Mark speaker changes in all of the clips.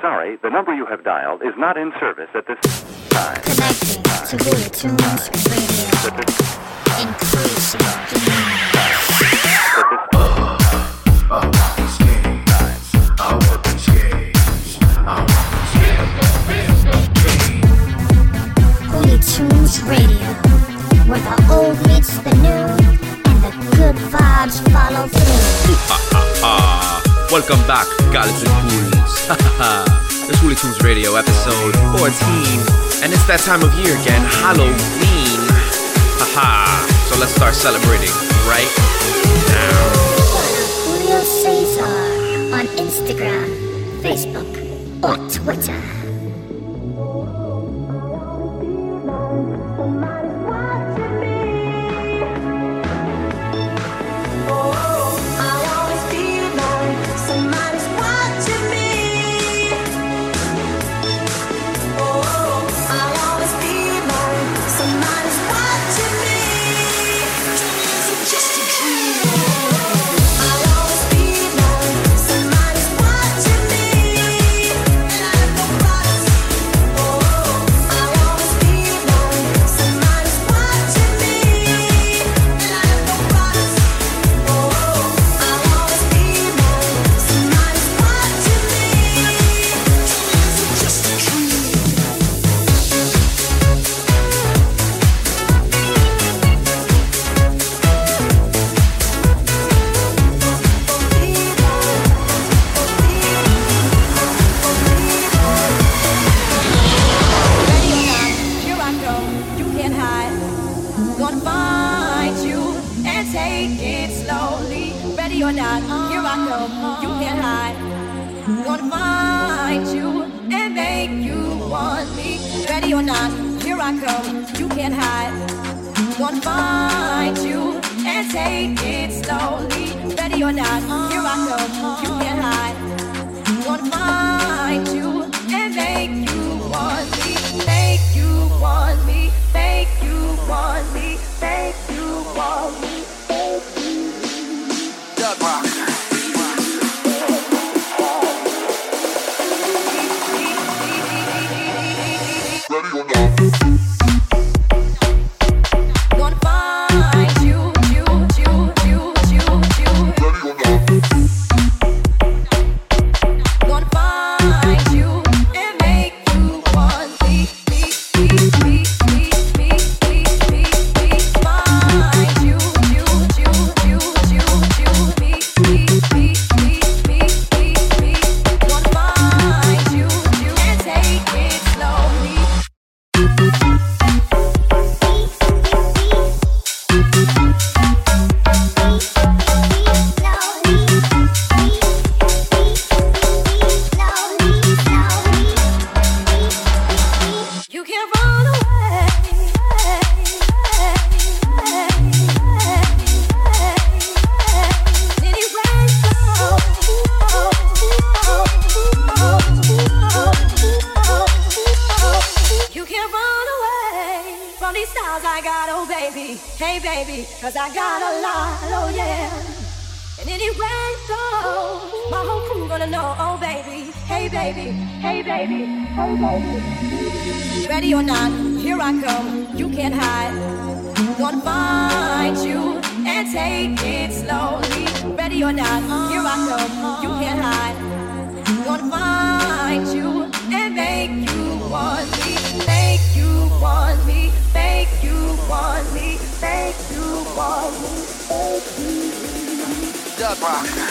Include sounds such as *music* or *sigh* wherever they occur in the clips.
Speaker 1: sorry, the number you have dialed is not in service at this time.
Speaker 2: To Tunes Radio. Tunes Radio. Where the old meets the new and the good vibes follow through.
Speaker 3: Welcome back, gals and ghouls. *laughs* it's Woolly Tunes Radio, episode 14. And it's that time of year again, Halloween. Haha. so let's start celebrating right now.
Speaker 2: Julio Cesar on Instagram, Facebook, or Twitter.
Speaker 4: Not, here I come, You can't hide. Gonna find you and make you want me. Ready or not, here I come. You can't hide. Gonna find you and take it slowly. Ready or not, here I come. You can't hide. Gonna find you and make slowly. Ready or not, here I come. You can't hide. Gonna find you and make you want me, make you want me, make you want me, make you want me. Gonna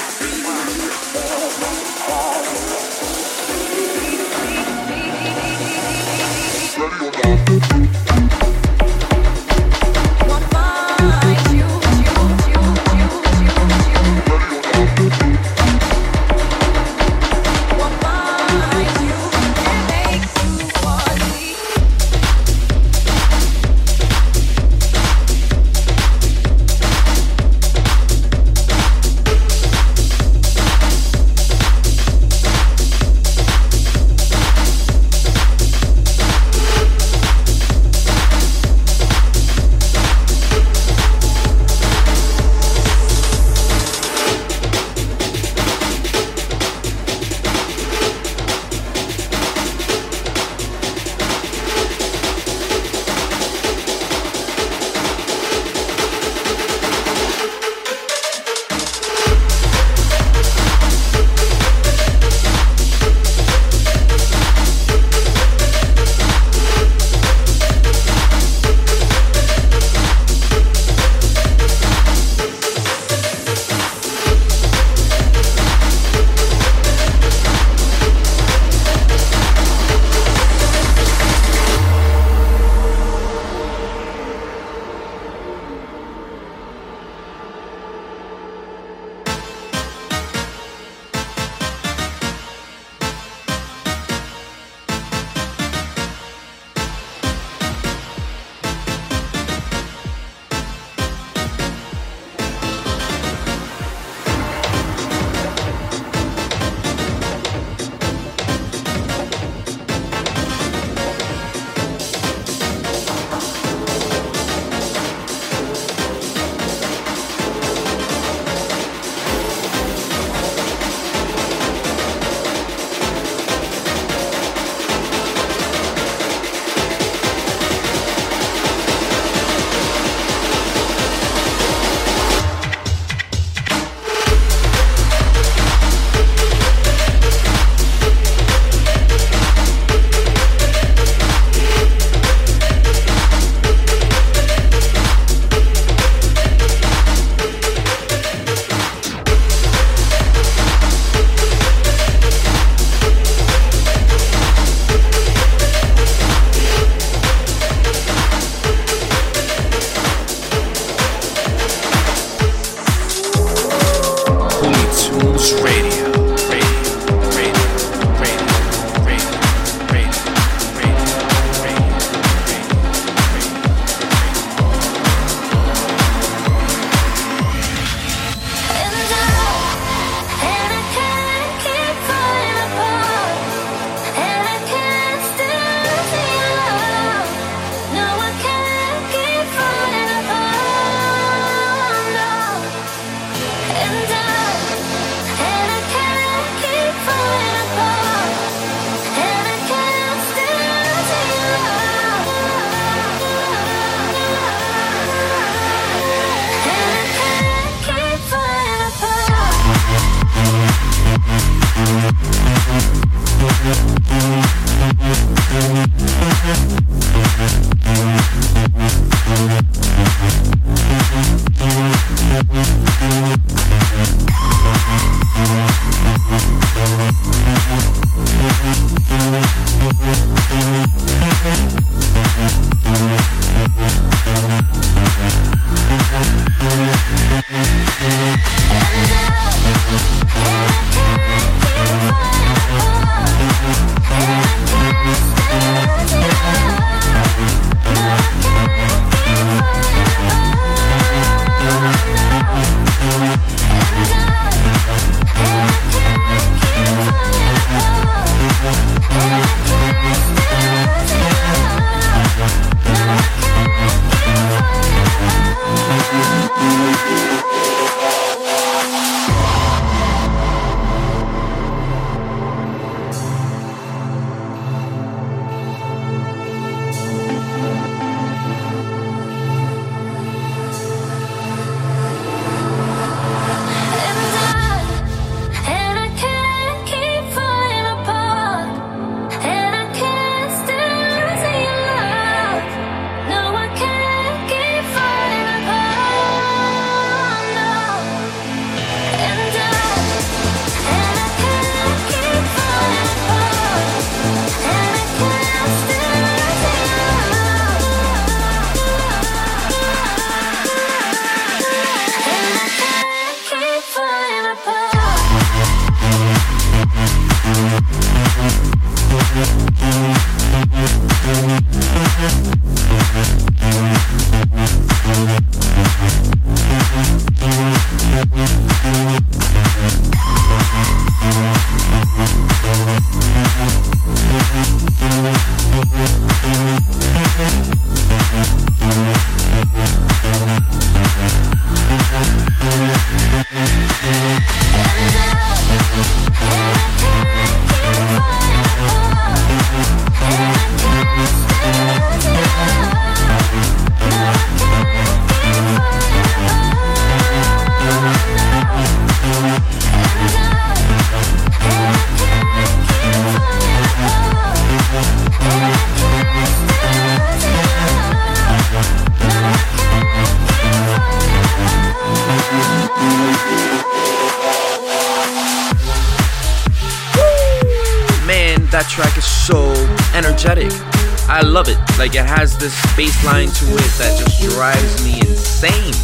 Speaker 5: Like it has this bass line to it that just drives me insane.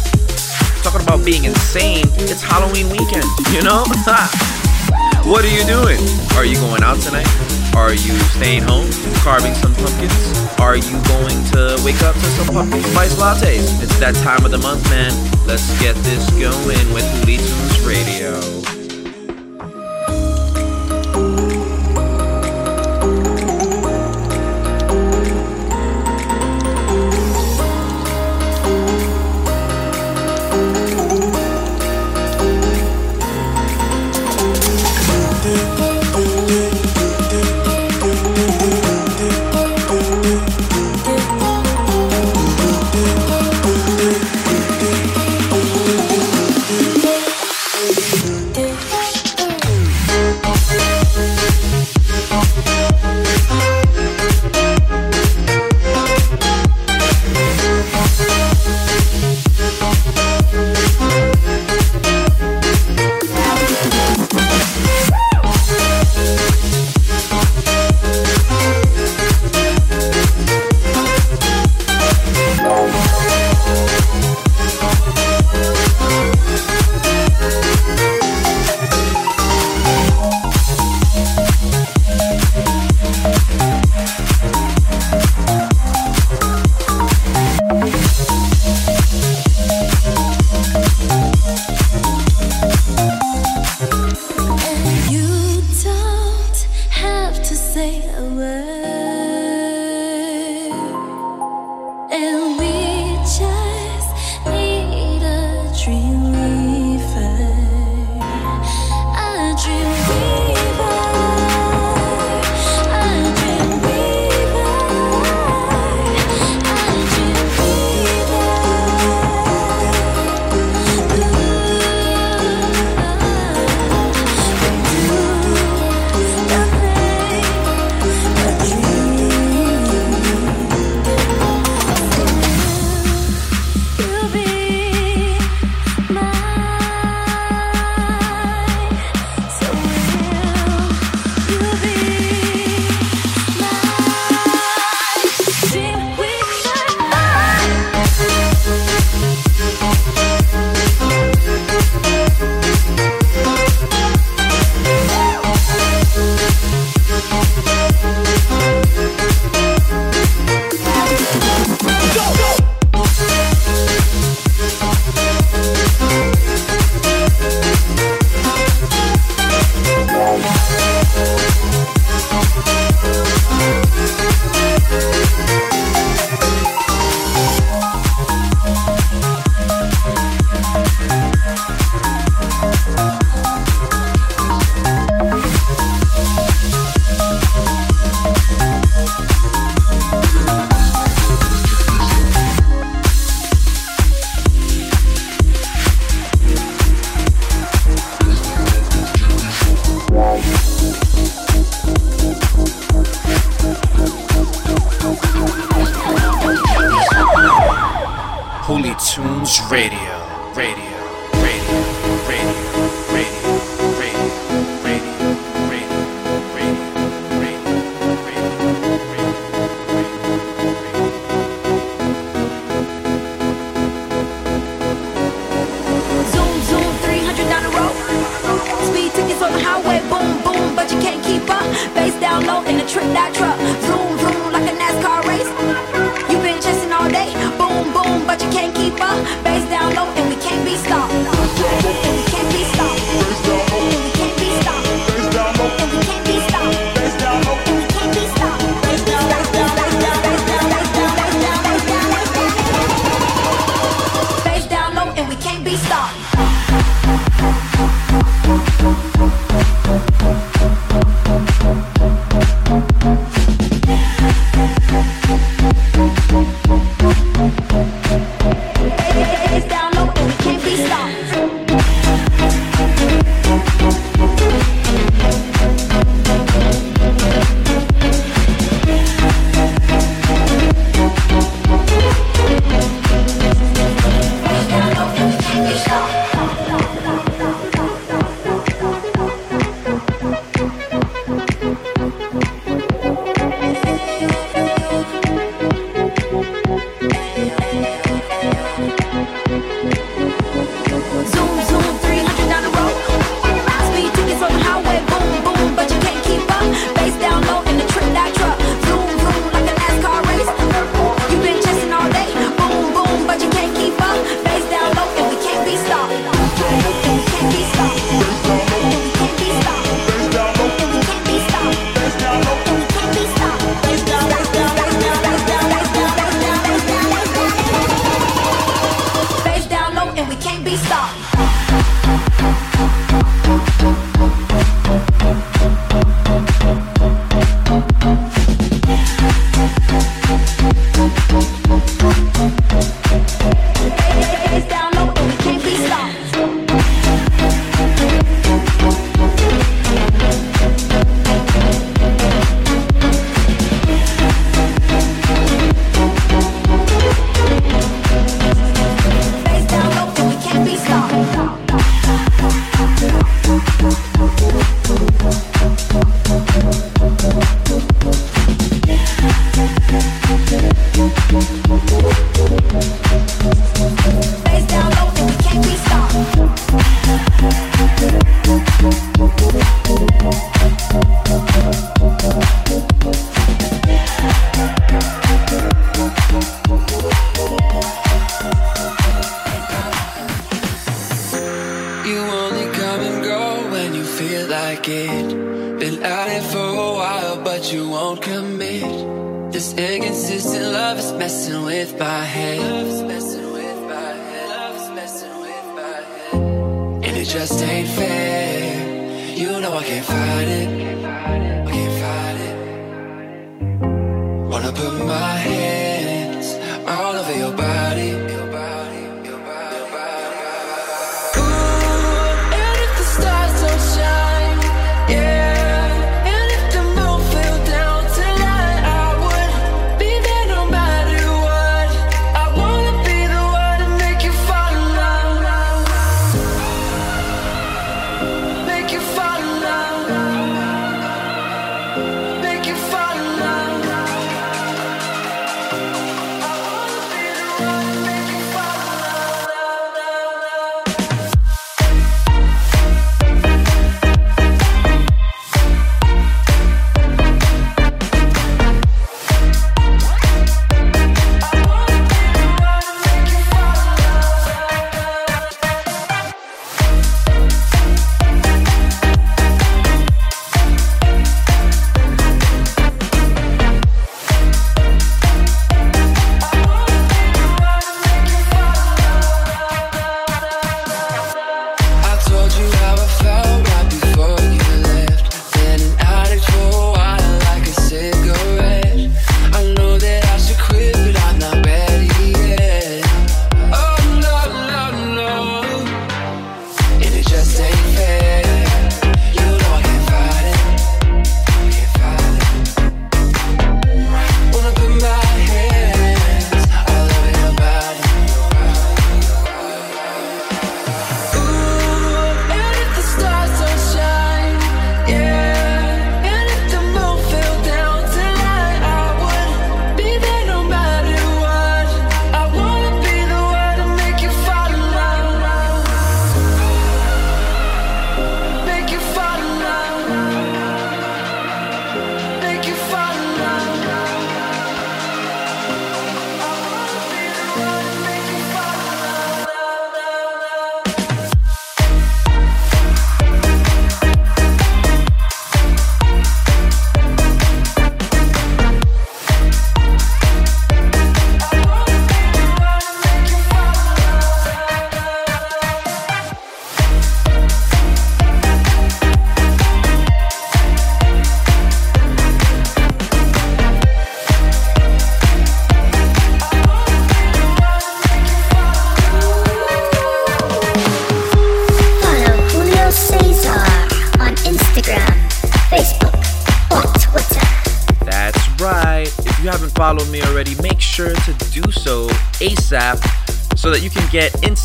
Speaker 5: Talking about being insane, it's Halloween weekend, you know? *laughs* what are you doing? Are you going out tonight? Are you staying home, carving some pumpkins? Are you going to wake up to some pumpkin spice lattes? It's that time of the month, man. Let's get this going with Looney Tunes Radio.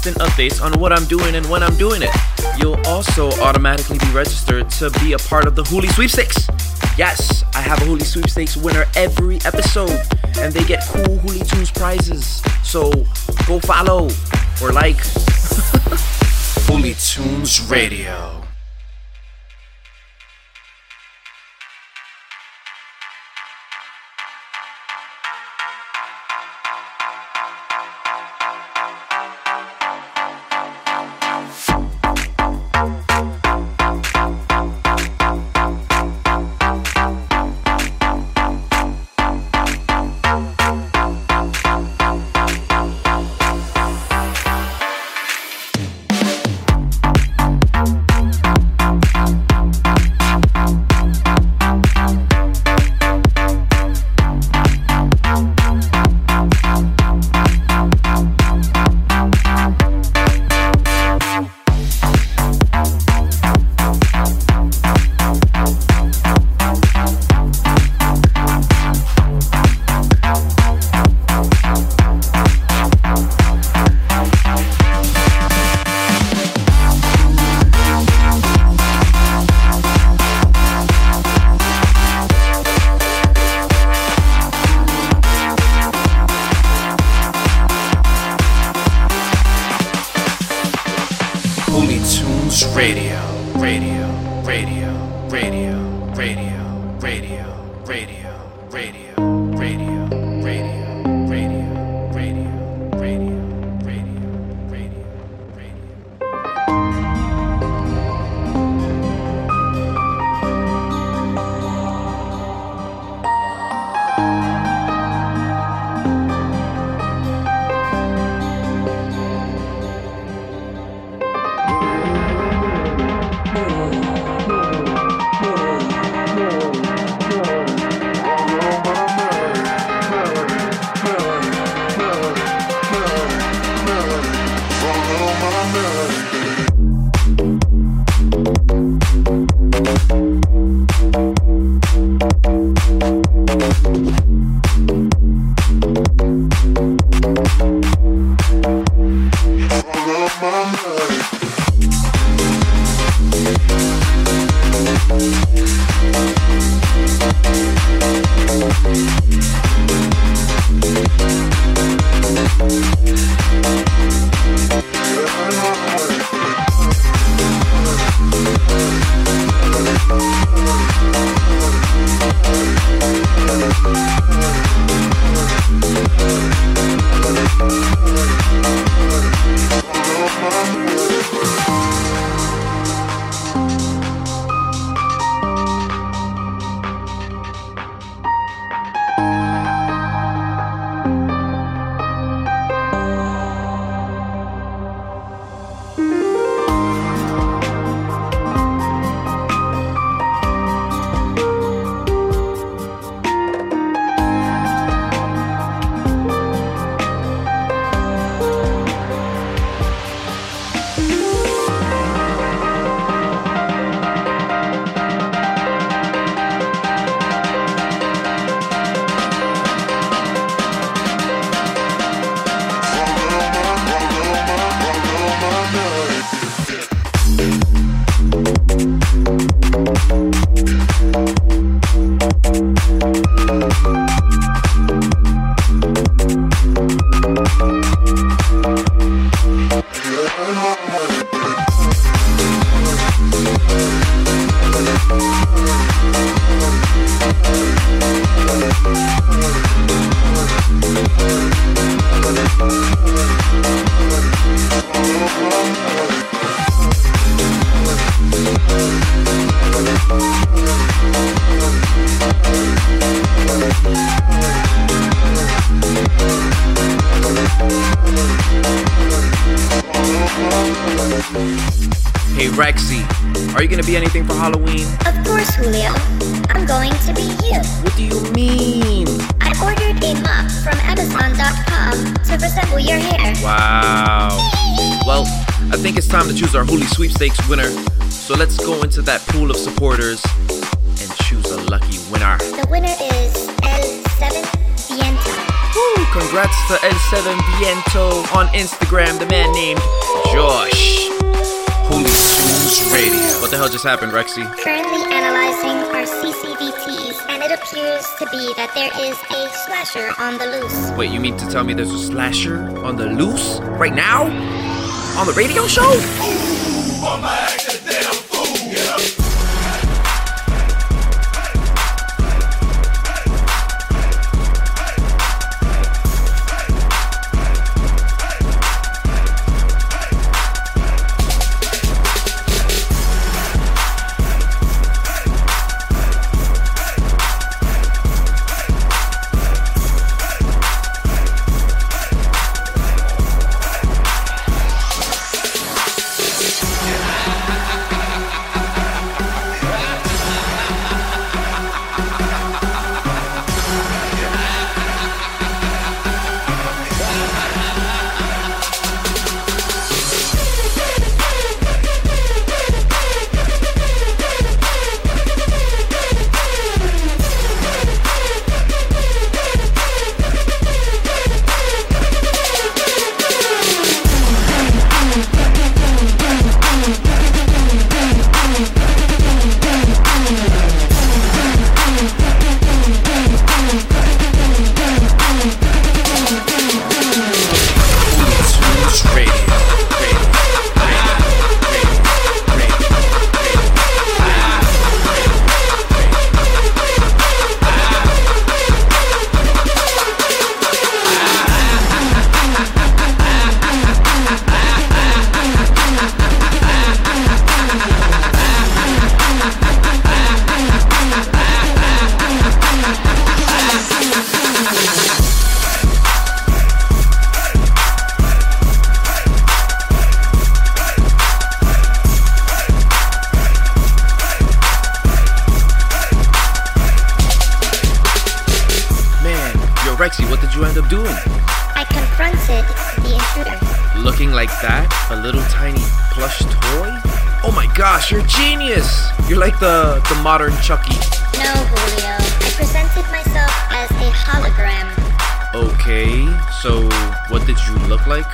Speaker 3: constant updates on what I'm doing and when I'm doing it. You'll also automatically be registered to be a part of the Hooli Sweepstakes. Yes, I have a Hooli Sweepstakes winner every episode, and they get cool Hooli Tunes prizes. So go follow or like. *laughs* Hooli Tunes Radio. Be anything for Halloween?
Speaker 2: Of course, Julio. I'm going to be you.
Speaker 3: What do you mean?
Speaker 2: I ordered a mop from Amazon.com to resemble your hair.
Speaker 3: Wow. Well, I think it's time to choose our Holy Sweepstakes winner. Happened, Rexy?
Speaker 2: Currently analyzing our CCVTs, and it appears to be that there is a slasher on the loose.
Speaker 3: Wait, you mean to tell me there's a slasher on the loose right now? On the radio show? Oh, Tunes plush toy? Oh my gosh, you're genius! You're like the, the modern Chucky.
Speaker 2: No, Julio. I presented myself as a hologram.
Speaker 3: Okay, so what did you look like?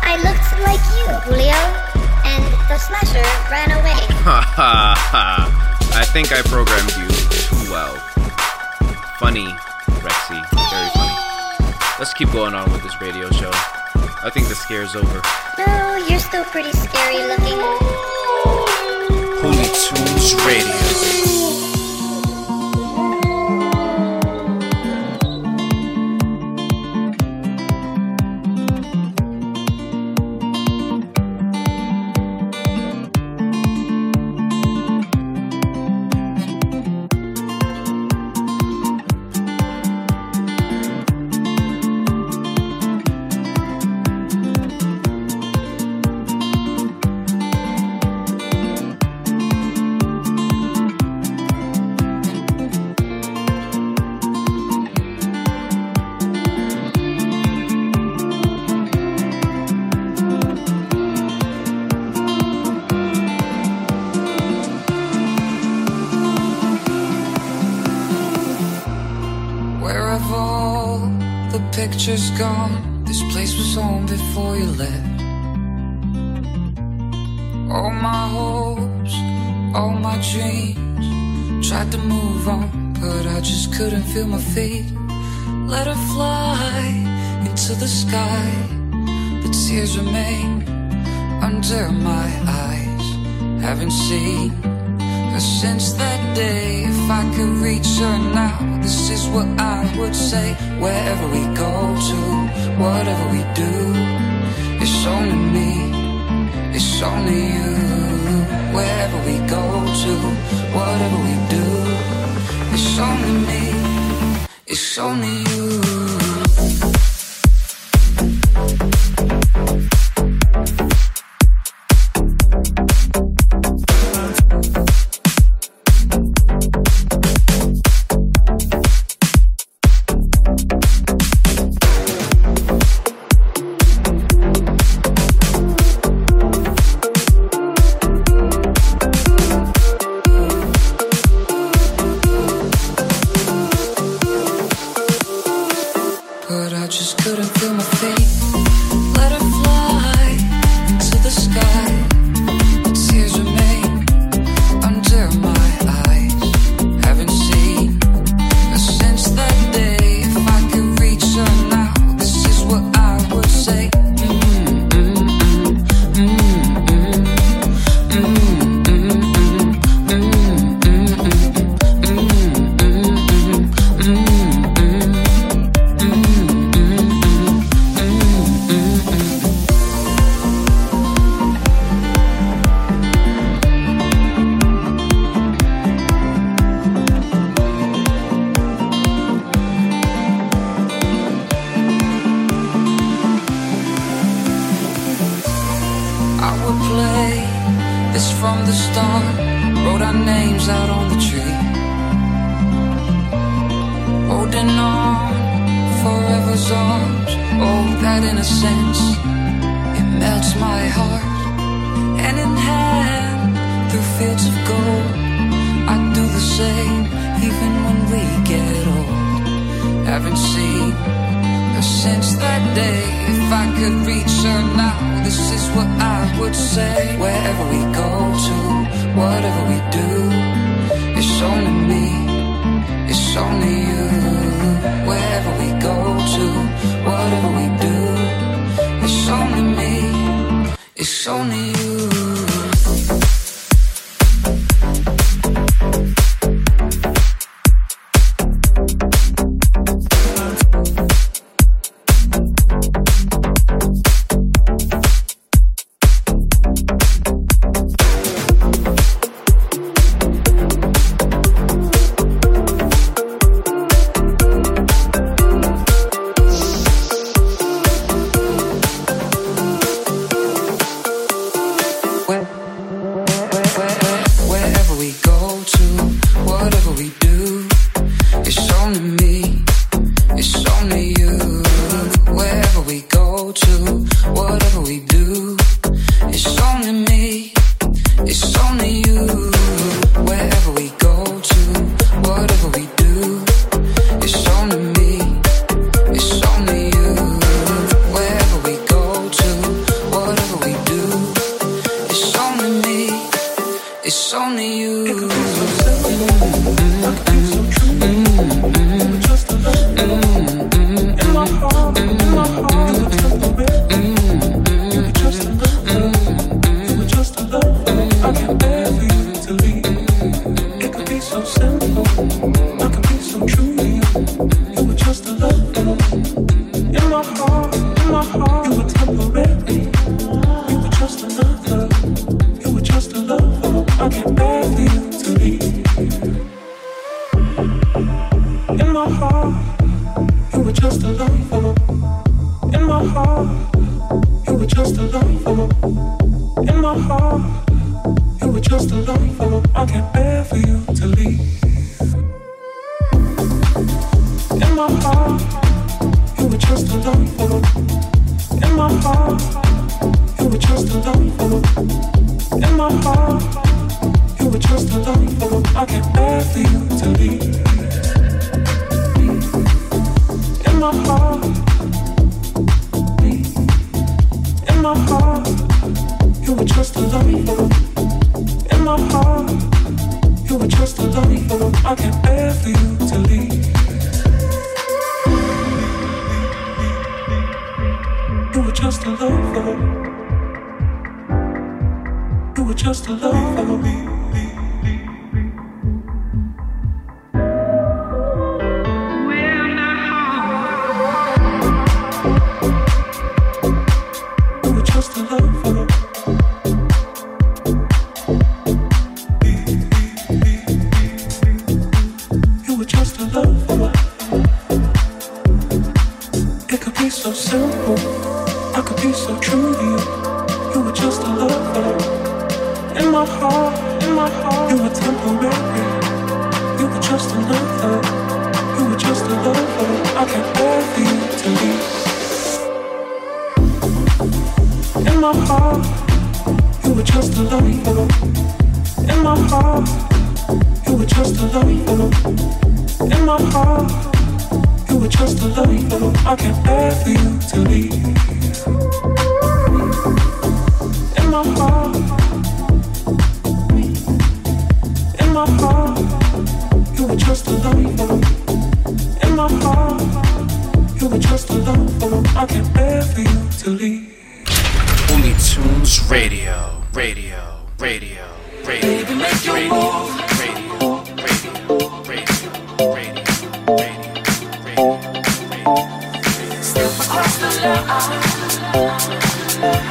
Speaker 2: I looked like you, Julio. And the slasher ran away. *laughs*
Speaker 3: Ha ha ha. I think I programmed you too well. Funny, Rexy. Very funny. Let's keep going on with this radio show. I think the scare's over.
Speaker 2: No, you're still pretty scary looking.
Speaker 3: Holy Tunes Radio.
Speaker 6: closer now. This is what I would say wherever we go to, whatever we do. It's only me, it's only you. Wherever we go to, whatever we do, it's only me, it's only you. This is what I would say wherever we heart, you were just a lover. In my heart, you were just a lover. I can't bear for you to leave. In my heart, you were just a lover. In my heart, you were just a lover. In my heart, you were just a lover. I can't bear for you to leave. In my heart my heart, you were just a lover. In my heart, you were just a lover.
Speaker 7: I
Speaker 3: can't bear for you to leave. You were just a lover. You were just a lover. I can bear for you to leave. Radio, radio, radio, radio. Radio, radio, radio, radio, radio, radio, radio, radio, radio. Step across the line.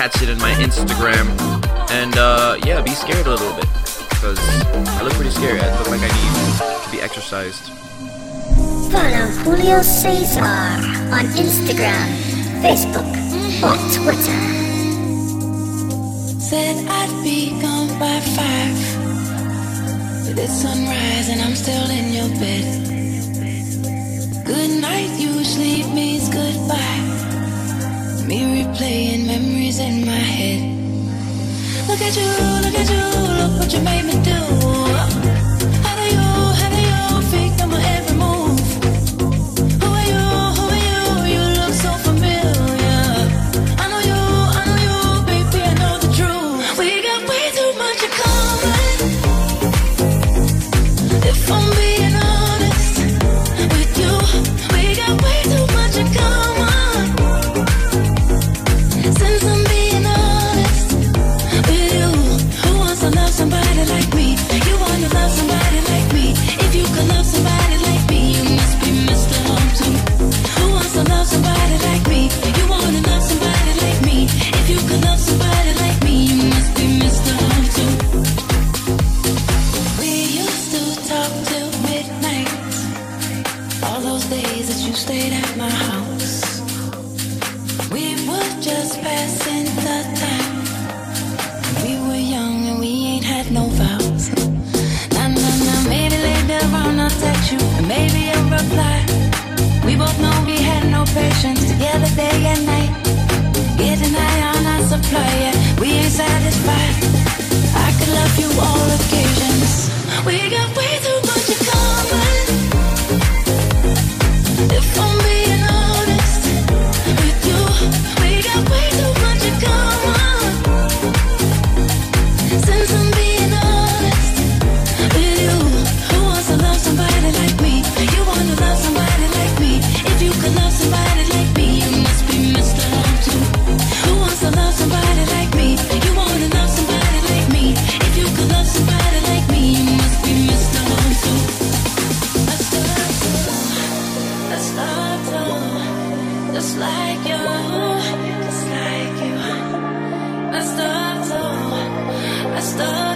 Speaker 3: catch it in my Instagram. And uh, yeah, be scared a little bit because I look pretty scary. I look like I need to be exercised.
Speaker 2: Follow Julio Cesar on Instagram, Facebook, or Twitter.
Speaker 5: Said I'd be gone by five. But it's sunrise and I'm still in your bed. Good night usually means goodbye. Me replaying in my head. Look at you, look at you, look what you made me do. just like you, just like you. I start to, I start.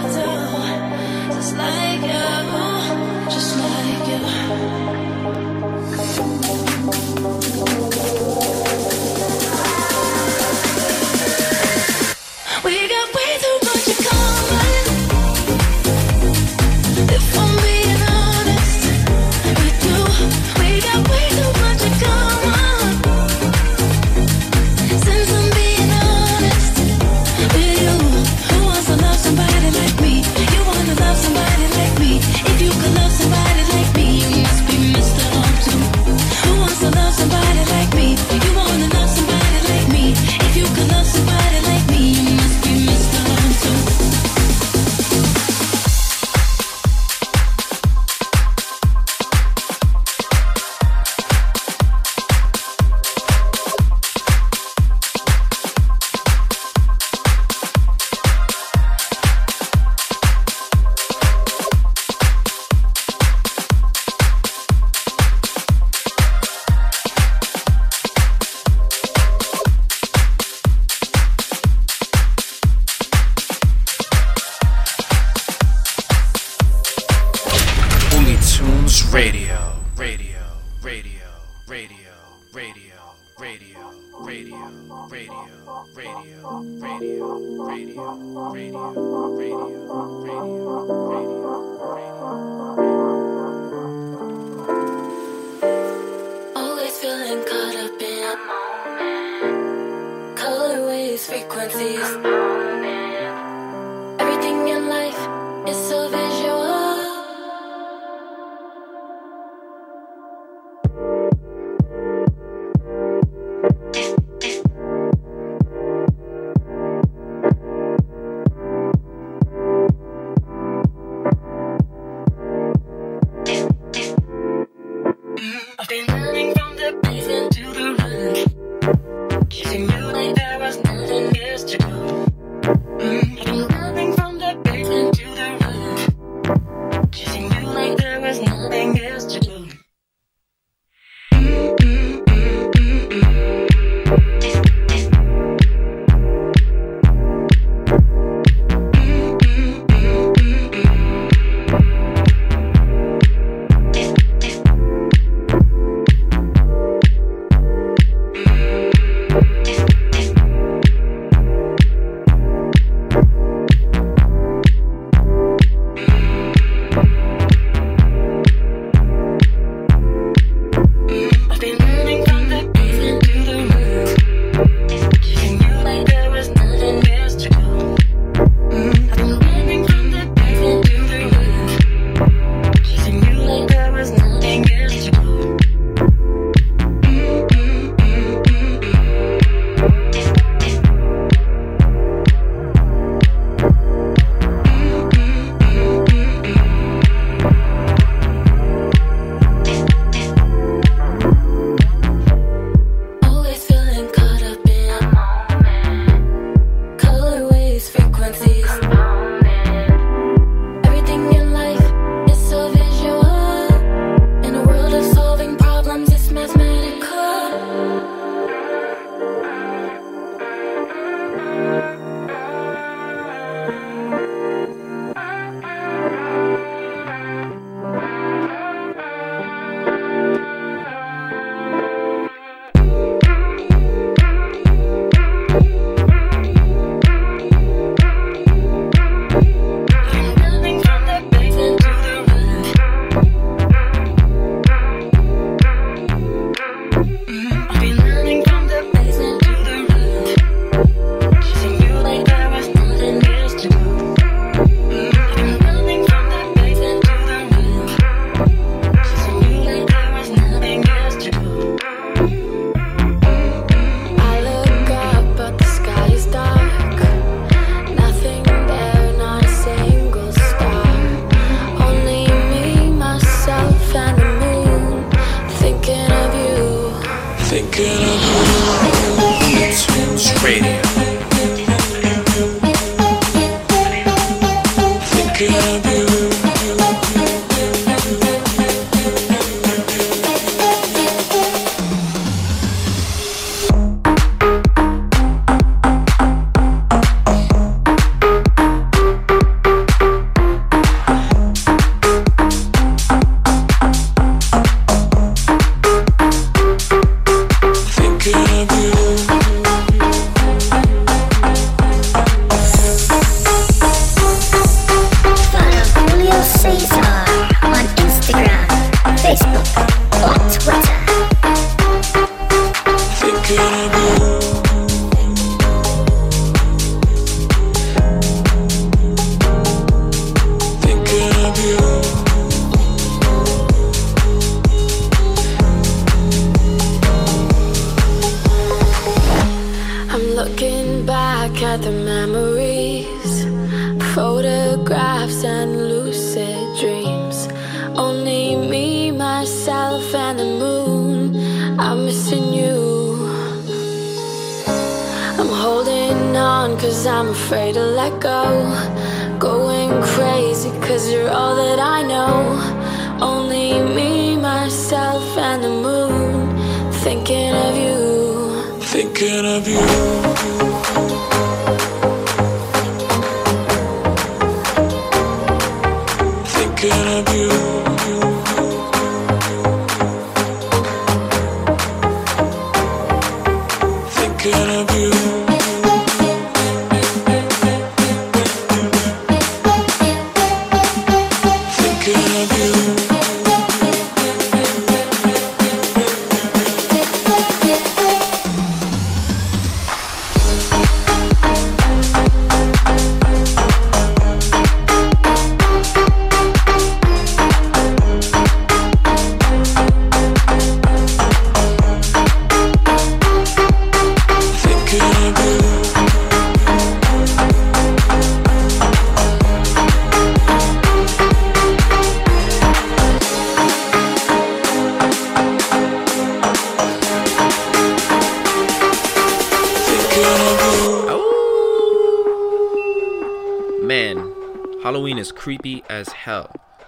Speaker 5: Cause I'm afraid to let go. Going crazy cause you're all that I know. Only me, myself and the moon. Thinking of you.
Speaker 6: Thinking of you.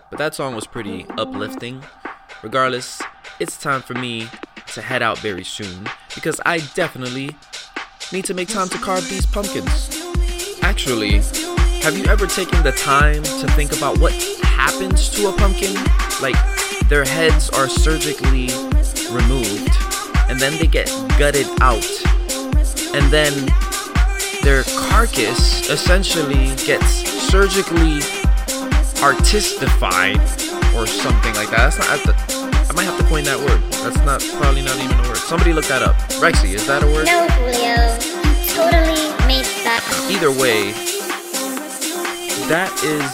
Speaker 3: But that song was pretty uplifting. Regardless, it's time for me to head out very soon because I definitely need to make time to carve these pumpkins. Actually, have you ever taken the time to think about what happens to a pumpkin? Like, their heads are surgically removed, and then they get gutted out, and then their carcass essentially gets surgically artistified or something like that. That's not. To- I might have to coin that word. That's not probably not even a word. Somebody look that up. Rexy, is that a word?
Speaker 2: No, Julio. Totally made that.
Speaker 3: Either way, that is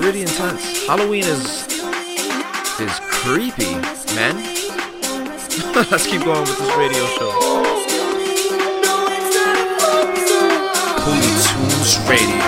Speaker 3: pretty intense. Halloween is is creepy, man. *laughs* Let's keep going with this radio show. Holy Tunes radio,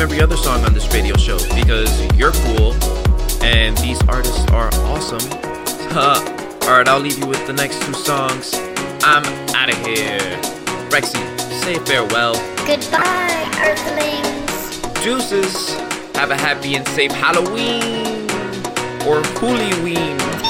Speaker 3: Every other song on this radio show because you're cool and these artists are awesome. *laughs* Alright, I'll leave you with the next two songs. I'm out of here. Rexy, say farewell.
Speaker 2: Goodbye, Earthlings.
Speaker 3: Deuces. Have a happy and safe Halloween or Hoolyween.